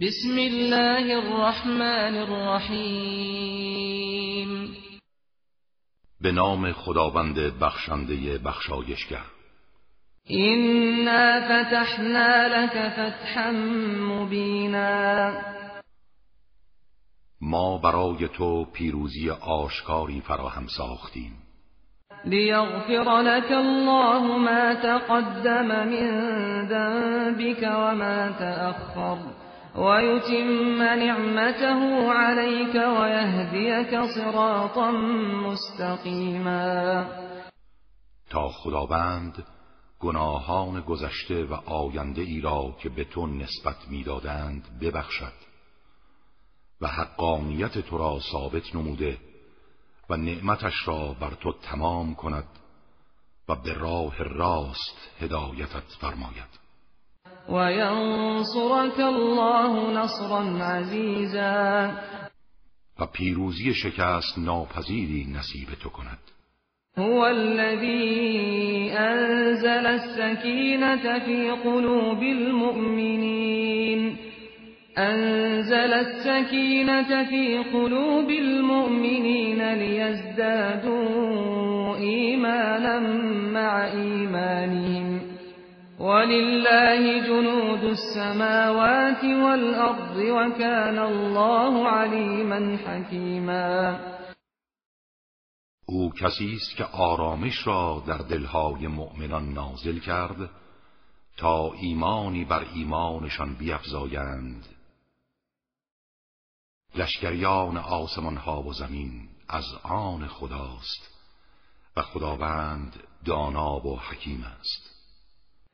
بسم الله الرحمن الرحیم. به نام خداوند بخشنده بخشایشگر. اینا فتحنا لك فتحا مبینا. ما برای تو پیروزی آشکاری فراهم ساختیم. لیغفر لك الله ما تقدم من ذنبك وما تأخر. ويتم نعمته عليك ويهديك صراطا مستقیما تا خداوند گناهان گذشته و آینده ای را که به تو نسبت می‌دادند ببخشد و حقانیت تو را ثابت نموده و نعمتش را بر تو تمام کند و به راه راست هدایتت فرماید. و ینصرک الله نصرا عزیزا و پیروزی شکست ناپذیری نصیب تو کند. هو الذي أنزل السكينة في قلوب المؤمنين. أنزل السكينة في قلوب المؤمنين ليزدادوا إيمانا مع إيمانهم. ولله جنود السماوات والأرض وكان الله عليما حكيما. او کسی است که آرامش را در دلهای مؤمنان نازل کرد تا ایمانی بر ایمانشان بیفزایند. لشکریان آسمان ها و زمین از آن خداست و خداوند دانا و حکیم است.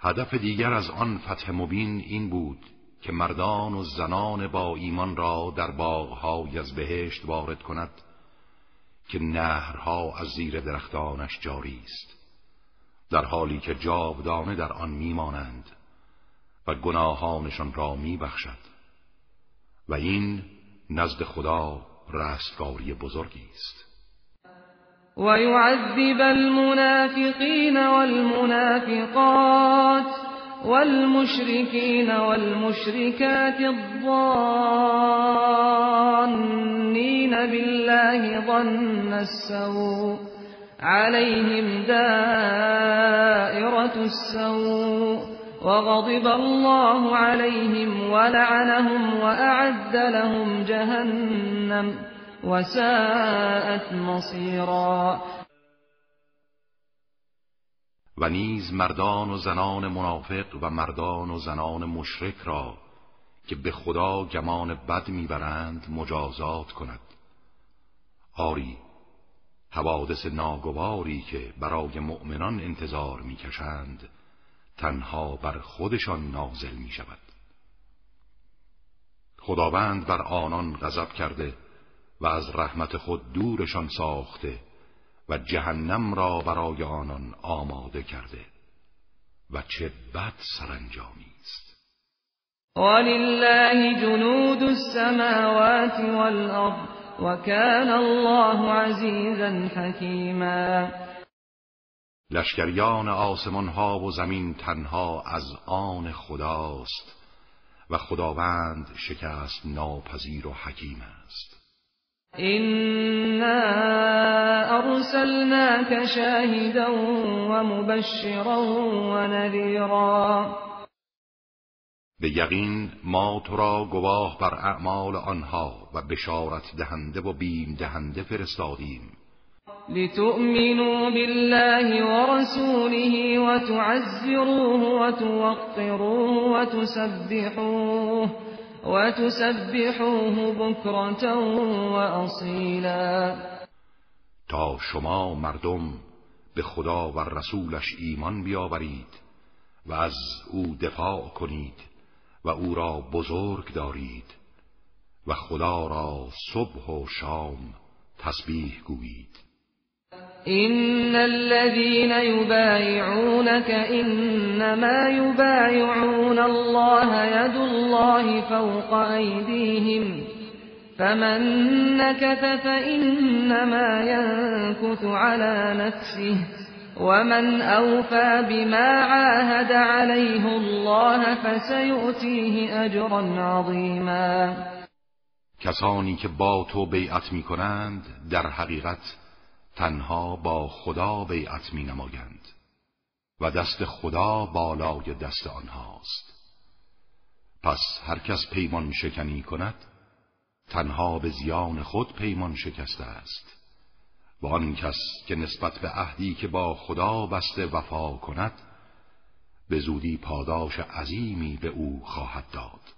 هدف دیگر از آن فتح مبین این بود که مردان و زنان با ایمان را در باغهای از بهشت وارد کند که نهرها از زیر درختانش جاری است در حالی که جاودانه در آن میمانند و گناهانشان را میبخشد و این نزد خدا رستگاری بزرگی است. ويعذب المنافقين والمنافقات والمشركين والمشركات الظانين بالله ظن السوء عليهم دائرة السوء وغضب الله عليهم ولعنهم وأعد لهم جهنم وساءت مصیرا و نیز مردان و زنان منافق و مردان و زنان مشرک را که به خدا گمان بد می‌برند مجازات کند. آری حوادث ناگواری که برای مؤمنان انتظار می‌کشند تنها بر خودشان نازل می شود خداوند بر آنان غضب کرده و از رحمت خود دورشان ساخته و جهنم را برای آنان آماده کرده و چه بد سرانجامی است. ولله جنود السماوات والارض وكان الله عزیزا حکیما. لشکریان آسمان ها و زمین تنها از آن خداست و خداوند شکست ناپذیر و حکیم است. إنا أرسلناك شاهدا ومبشرا ونذيرا. به یقین ما تو را گواه بر اعمال آنها و بشارت دهنده و بیم دهنده فرستادیم. لتؤمنوا بالله ورسوله وتعزروه وتوقروه وتسبحوه. وتسبحوه بكرة وأصيلا. تا شما مردم به خدا و رسولش ایمان بیاورید و از او دفاع کنید و او را بزرگ دارید و خدا را صبح و شام تسبیح گویید. إن الذين يبايعونك إنما يبايعون الله يد الله فوق أيديهم فمن نكث فإنما ينكث على نفسه ومن أوفى بما عاهد عليه الله فسيؤتيه أجرا عظيما کسانی که با تو بیعت می کنند در حقیقت تنها با خدا بیعت می نمایند و دست خدا بالای دست آنهاست. پس هر کس پیمان شکنی کند تنها به زیان خود پیمان شکسته است. و آن کس که نسبت به عهدی که با خدا بسته وفا کند به زودی پاداش عظیمی به او خواهد داد.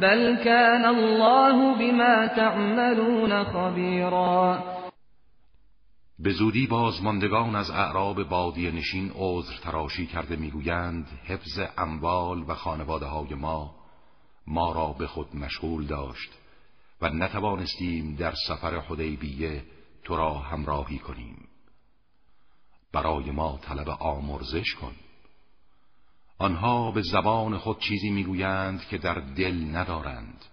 بل كان الله بما تعملون خبيرا. به زودی بازماندگان از اعراب بادی نشین عذر تراشی کرده می‌گویند حفظ اموال و خانواده های ما ما را به خود مشغول داشت و نتوانستیم در سفر حدیبیه تو را همراهی کنیم. برای ما طلب آمرزش کن. آنها به زبان خود چیزی می‌گویند که در دل ندارند.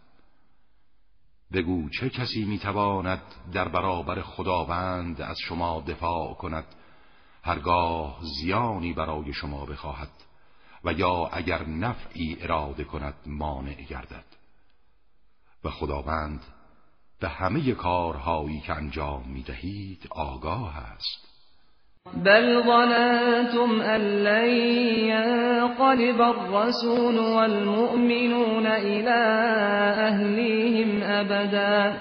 بگو چه کسی می‌تواند در برابر خداوند از شما دفاع کند؟ هرگاه زیانی برای شما بخواهد و یا اگر نفعی اراده کند مانع گردد. و خداوند به همه کارهایی که انجام می‌دهید آگاه است. بل ظننتم أن لن ينقلب الرسول والمؤمنون إلى أهليهم أبدا.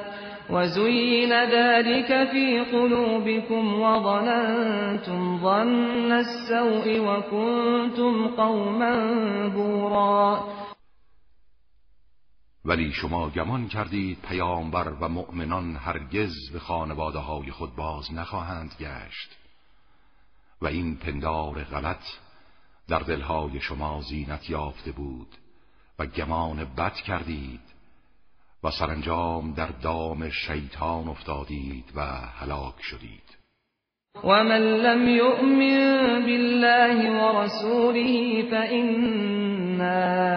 وزين ذلك في قلوبكم وظننتم ظن السوء وكنتم قوما بورا. ولی شما گمان کردید پیامبر و مؤمنان هرگز به خانواده های خود باز نخواهند گشت. و این پندار غلط در دلهای شما زینت یافته بود و گمان بد کردید و سرانجام در دام شیطان افتادید و هلاک شدید. ومن لم يؤمن بالله ورسوله فإنا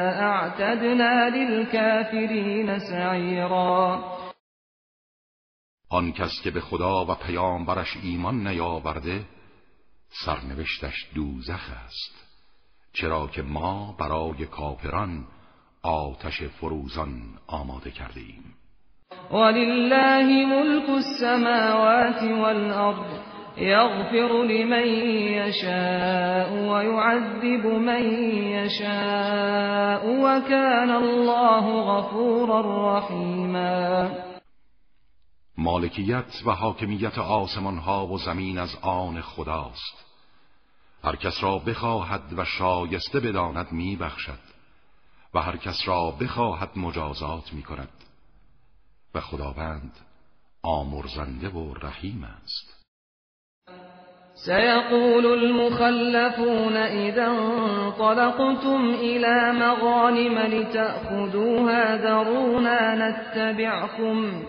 اعتدنا للكافرین سعیرا آن کس که به خدا و پیامبرش ایمان نیاورده سرنوشتش دوزخ است چرا که ما برای کافران آتش فروزان آماده کرده ایم ولله ملك السماوات والأرض يغفر لمن يشاء ويعذب من يشاء وكان الله غفورا رحيما مالکیت و حاکمیت آسمان ها و زمین از آن خداست. هر کس را بخواهد و شایسته بداند می بخشد و هر کس را بخواهد مجازات می کند و خداوند آمرزنده و رحیم است. سيقول المخلفون إذا انطلقتم إلى مغانم لتأخذوها ذرونا نتبعكم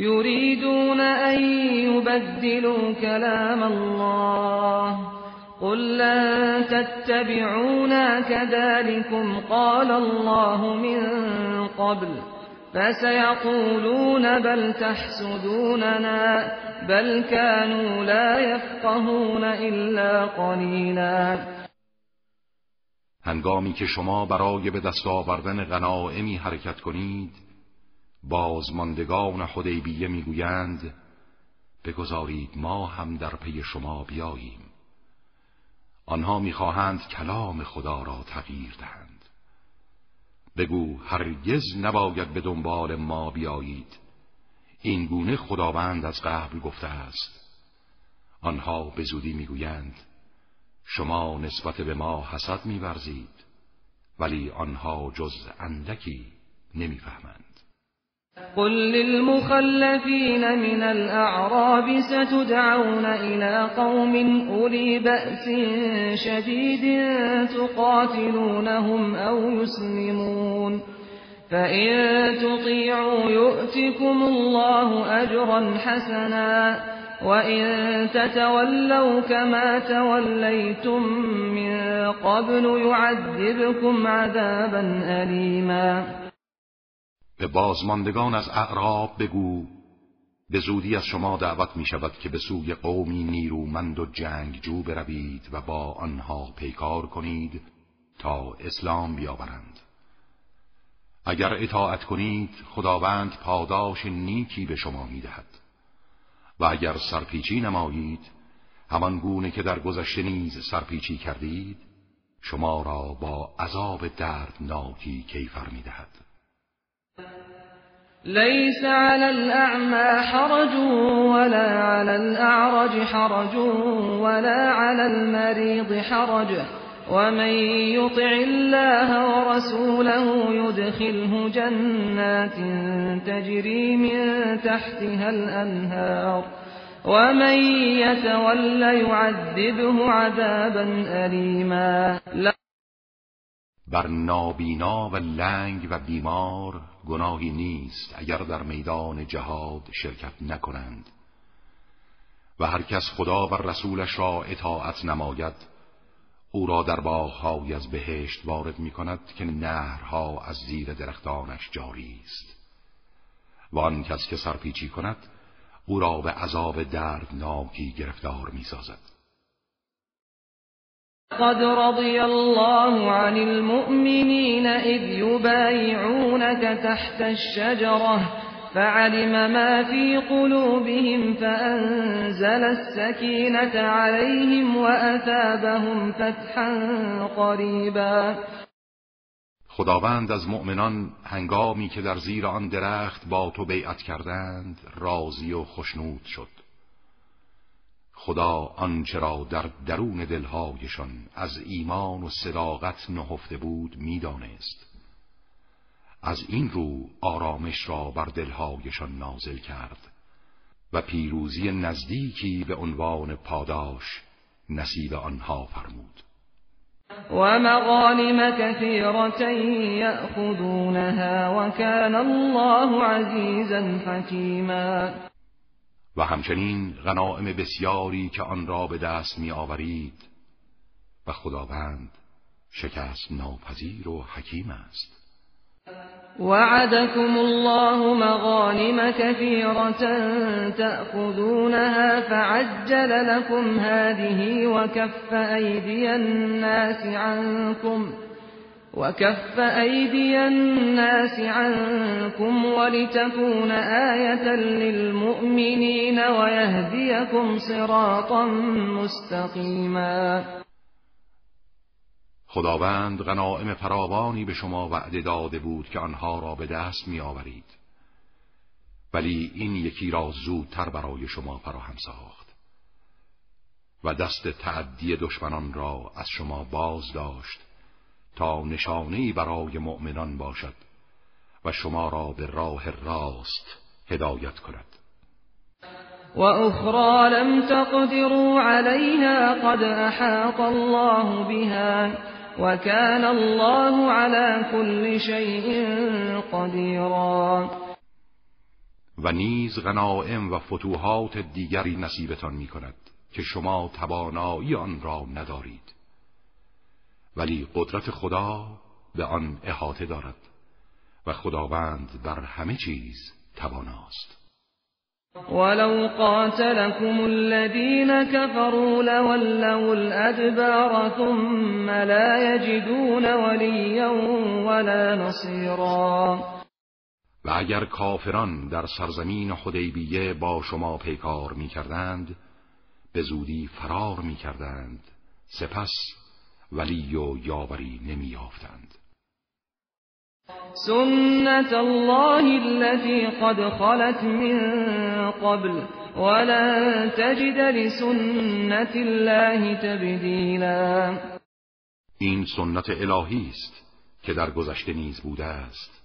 يريدون أن يبدلوا كلام الله. قل لن تتبعونا كذلكم قال الله من قبل. فسيقولون بل تحسدوننا بل كانوا لا يفقهون إلا قليلا. هنگامی که شما برای به دست آوردن غنائمی حرکت کنید بازماندگان حدیبیه می‌گویند بگذارید ما هم در پی شما بیاییم. آنها می‌خواهند کلام خدا را تغییر دهند. بگو هرگز نباید به دنبال ما بیایید. این گونه خداوند از قبل گفته است. آنها به زودی می‌گویند شما نسبت به ما حسد میورزید ولی آنها جز اندکی نمی‌فهمند. قل للمخلفين من الأعراب ستدعون إلى قوم أولي بأس شديد تقاتلونهم أو يسلمون فإن تطيعوا يؤتكم الله أجرا حسنا وإن تتولوا كما توليتم من قبل يعذبكم عذابا أليما به بازماندگان از اعراب بگو به زودی از شما دعوت می شود که به سوی قومی نیرومند و جنگجو بروید و با آنها پیکار کنید تا اسلام بیاورند. اگر اطاعت کنید خداوند پاداش نیکی به شما می دهد و اگر سرپیچی نمایید همان گونه که در گذشته نیز سرپیچی کردید شما را با عذاب دردناکی کیفر می دهد ليس على الأعمى حرج ولا على الأعرج حرج ولا على المريض حرج. ومن يطع الله ورسوله يدخله جنات تجري من تحتها الأنهار. ومن يتول يعذبه عذابا أليما. بر نابینا و لنگ و بیمار گناهی نیست اگر در میدان جهاد شرکت نکنند. و هر کس خدا و رسولش را اطاعت نماید او را در باغهای از بهشت وارد می کند که نهرها از زیر درختانش جاری است. و آن کس که سرپیچی کند او را به عذاب دردناکی گرفتار می سازد قد رضي الله عن المؤمنين إذ يبايعونك تحت الشجرة فعلم ما في قلوبهم فأنزل السكينة عليهم وأثابهم فتحا قريبا. خداوند از مؤمنان هنگامی که در زیر آن درخت با تو بیعت کردند راضی و خشنود شد. خدا آنچه را در درون دلهایشان از ایمان و صداقت نهفته بود می‌دانست. از این رو آرامش را بر دلهایشان نازل کرد و پیروزی نزدیکی به عنوان پاداش نصیب آنها فرمود. و مغانم كثيرة یأخذونها وكان الله عزیزا حکیما. و همچنین غنائم بسیاری که آن را به دست می آورید و خداوند شکست ناپذیر و حکیم است. وعدكم الله مغانم كثيرة تأخذونها فعجل لكم هذه وكف أيدي الناس عنكم وكف أيدي الناس عنكم ولتكون آية للمؤمنين ويهديكم صراطا مستقيما. خداوند غنائم فراوانی به شما وعده داده بود که آنها را به دست می آورید ولی این یکی را زودتر برای شما فراهم ساخت و دست تعدی دشمنان را از شما باز داشت تا نشانهای برای مؤمنان باشد و شما را به راه راست هدایت کند. و اخرى لم تقدروا عليها قد احاط الله بها وكان الله على كل شيء قدیرا. و نیز غنائم و فتوحات دیگری نصیبتان می کند که شما توانایی آن را ندارید. ولی قدرت خدا به آن احاطه دارد و خداوند بر همه چیز تواناست. ولو قاتلكم الذين كفروا لولوا الأدبار ثم لا يجدون وليا ولا نصيرا و اگر کافران در سرزمین حدیبیه با شما پیکار می کردند به زودی فرار می کردند سپس ولی و یاوری نمی یافتند سنت الله التي قد خلت من قبل ولن تجد لسنت الله تبدیلا. این سنت الهی است که در گذشته نیز بوده است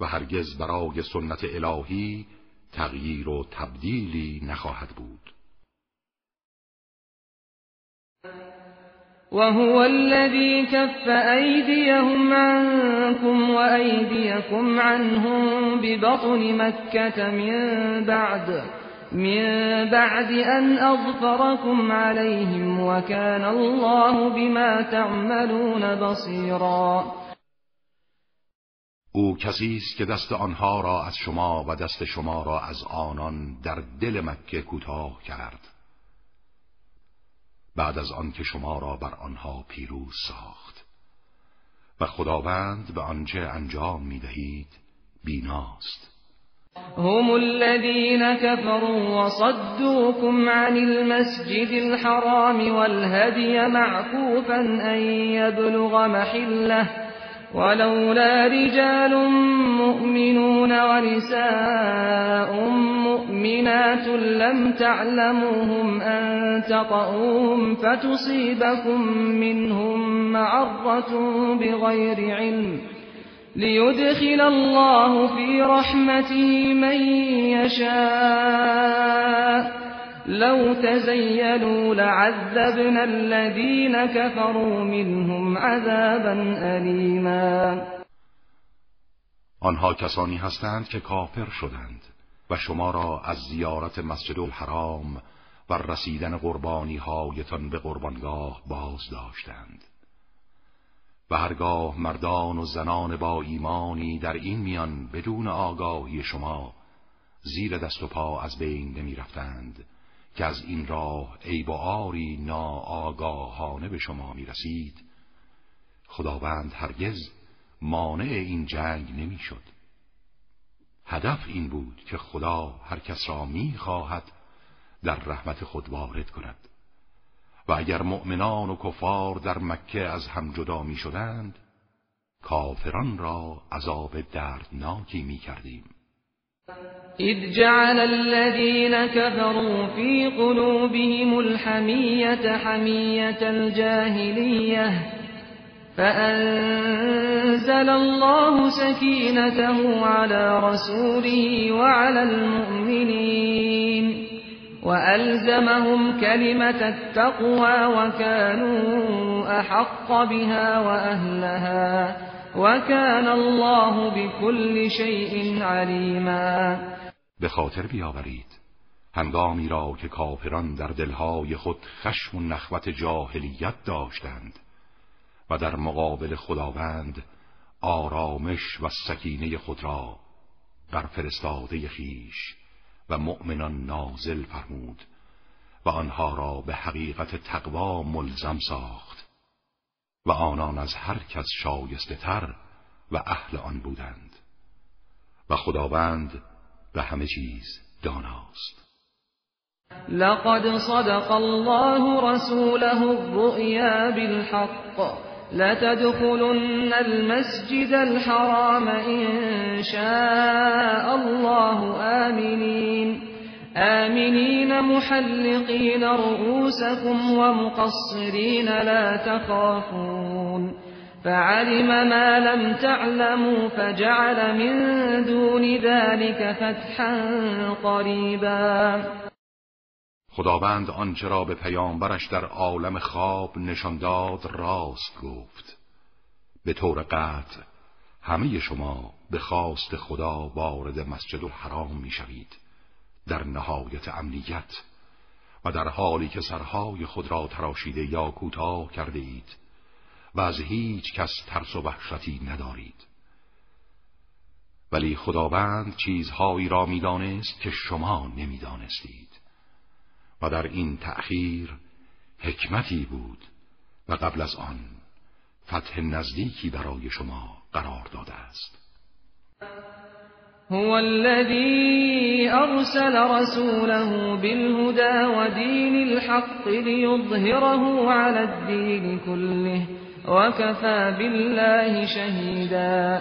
و هرگز برای سنت الهی تغییر و تبدیلی نخواهد بود. وهو الذي كف أيديهم عنكم وأيديكم عنهم ببطن مكة من بعد من بعد أن أظفركم عليهم وكان الله بما تعملون بصيرا. او کسی است که دست آنها را از شما و دست شما را از آنان در دل مکه کوتاه کرد. بعد از آن که شما را بر آنها پیروز ساخت. و خداوند به آنچه انجام می دهید بیناست. هم الذين كفروا وصدوكم عن المسجد الحرام والهدي معكوفا أن يبلغ محله ولولا رجال مؤمنون ونساء مؤمنات لم تعلموهم أن تطؤوهم فتصيبكم منهم معرة بغير علم ليدخل الله في رحمته من يشاء لو تزيلوا لعذبنا الذين كفروا منهم عذابا أليما آنها کسانی هستند که کافر شدند. و شما را از زیارت مسجد الحرام و رسیدن قربانی هایتان به قربانگاه باز داشتند. و هرگاه مردان و زنان با ایمانی در این میان بدون آگاهی شما زیر دست و پا از بین نمی رفتند که از این راه عیب و آری ناآگاهانه به شما می رسید خداوند هرگز مانع این جنگ نمی شد هدف این بود که خدا هر کس را می خواهد در رحمت خود وارد کند. و اگر مؤمنان و کفار در مکه از هم جدا می شدند کافران را عذاب دردناکی می کردیم إذ جعل الذين كفروا في قلوبهم الحمية حمية الجاهلية فأنزل الله سكينته على رسوله وعلى المؤمنين وألزمهم كلمة التقوى وكانوا أحق بها وأهلها وكان الله بكل شيء عليما. به خاطر بیاورید هنگامی را که کافران در دلهای خود خشم و نخوت جاهلیت داشتند و در مقابل خداوند آرامش و سکینه خود را بر فرستاده خیش و مؤمنان نازل فرمود و آنها را به حقیقت تقوا ملزم ساخت و آنان از هر کس شایسته تر و اهل آن بودند و خداوند به همه چیز داناست. لقد صدق الله رسوله الرؤيا بالحق. لتدخلن المسجد الحرام إن شاء الله آمنين آمنين محلقين رؤوسكم ومقصرين لا تخافون فعلم ما لم تعلموا فجعل من دون ذلك فتحا قریبا خداوند آنچه را به پیامبرش در عالم خواب نشان داد راست گفت. به طور قطع همه شما به خواست خدا وارد مسجد الحرام می‌شوید در نهایت امنیت و در حالی که سرهای خود را تراشیده یا کوتاه کرده اید و از هیچ کس ترس و وحشتی ندارید. ولی خداوند چیزهایی را می‌دانست که شما نمی‌دانستید. و در این تأخیر حکمتی بود و قبل از آن فتح نزدیکی برای شما قرار داده است. هو الذي أرسل رسوله بالهدى ودين الحق ليظهره على الدين كله وكفى بالله شهيدا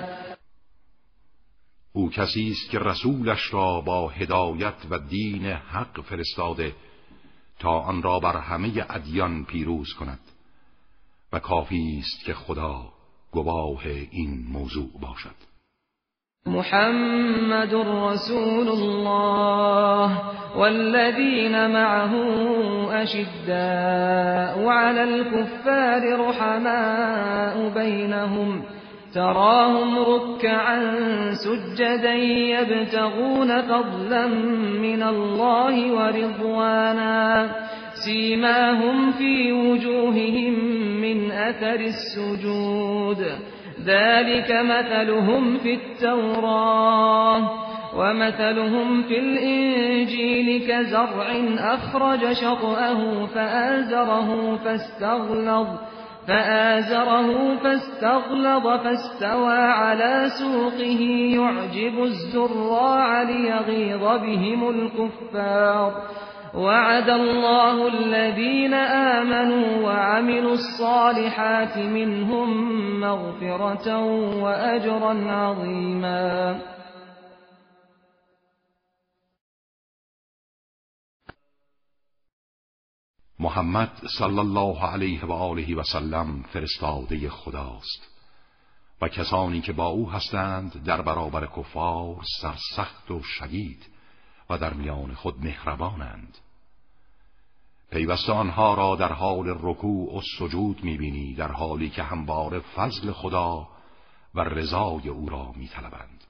او کسی است که رسولش را با هدایت و دین حق فرستاده تا آن را بر همه ادیان پیروز کند. و کافی است که خدا گواه این موضوع باشد. محمد رسول الله والذين معه أشداء على الكفار رحماء بينهم تراهم ركعا سجدا يبتغون فضلا من الله ورضوانا. سيماهم في وجوههم من أثر السجود. ذلك مثلهم في التوراة. ومثلهم في الإنجيل كزرع أخرج شطأه فآزره فاستغلظ. فآزره فاستغلظ فاستوى على سوقه. يعجب الزراع ليغيظ بهم الكفار. وعد الله الذين آمنوا وعملوا الصالحات منهم مغفرة وأجرا عظيما. محمد صلی الله علیه و آله و سلم فرستاده خداست. و کسانی که با او هستند در برابر کفار سرسخت و شدید و در میان خود مهربانند. پیوسته آنها را در حال رکوع و سجود می‌بینی در حالی که همواره فضل خدا و رضای او را میطلبند.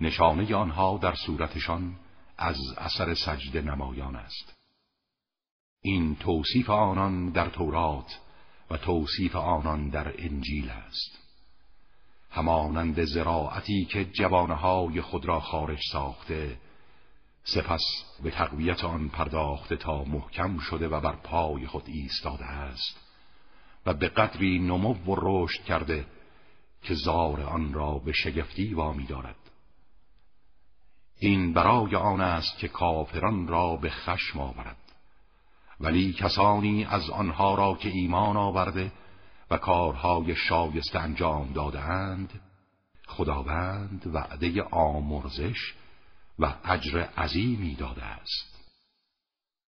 نشانه آنها در صورتشان از اثر سجده نمایان است. این توصیف آنان در تورات و توصیف آنان در انجیل است. همانند زراعتی که جوانهای خود را خارج ساخته سپس به تقویت آن پرداخته تا محکم شده و بر پای خود ایستاده است و به قدری نمو و رشد کرده که زار آن را به شگفتی وامی دارد. این برای آن است که کافران را به خشم آورد. ولی کسانی از آنها را که ایمان آورده و کارهای شایسته انجام دادهاند خداوند وعده آمرزش و اجر عظیمی داده است.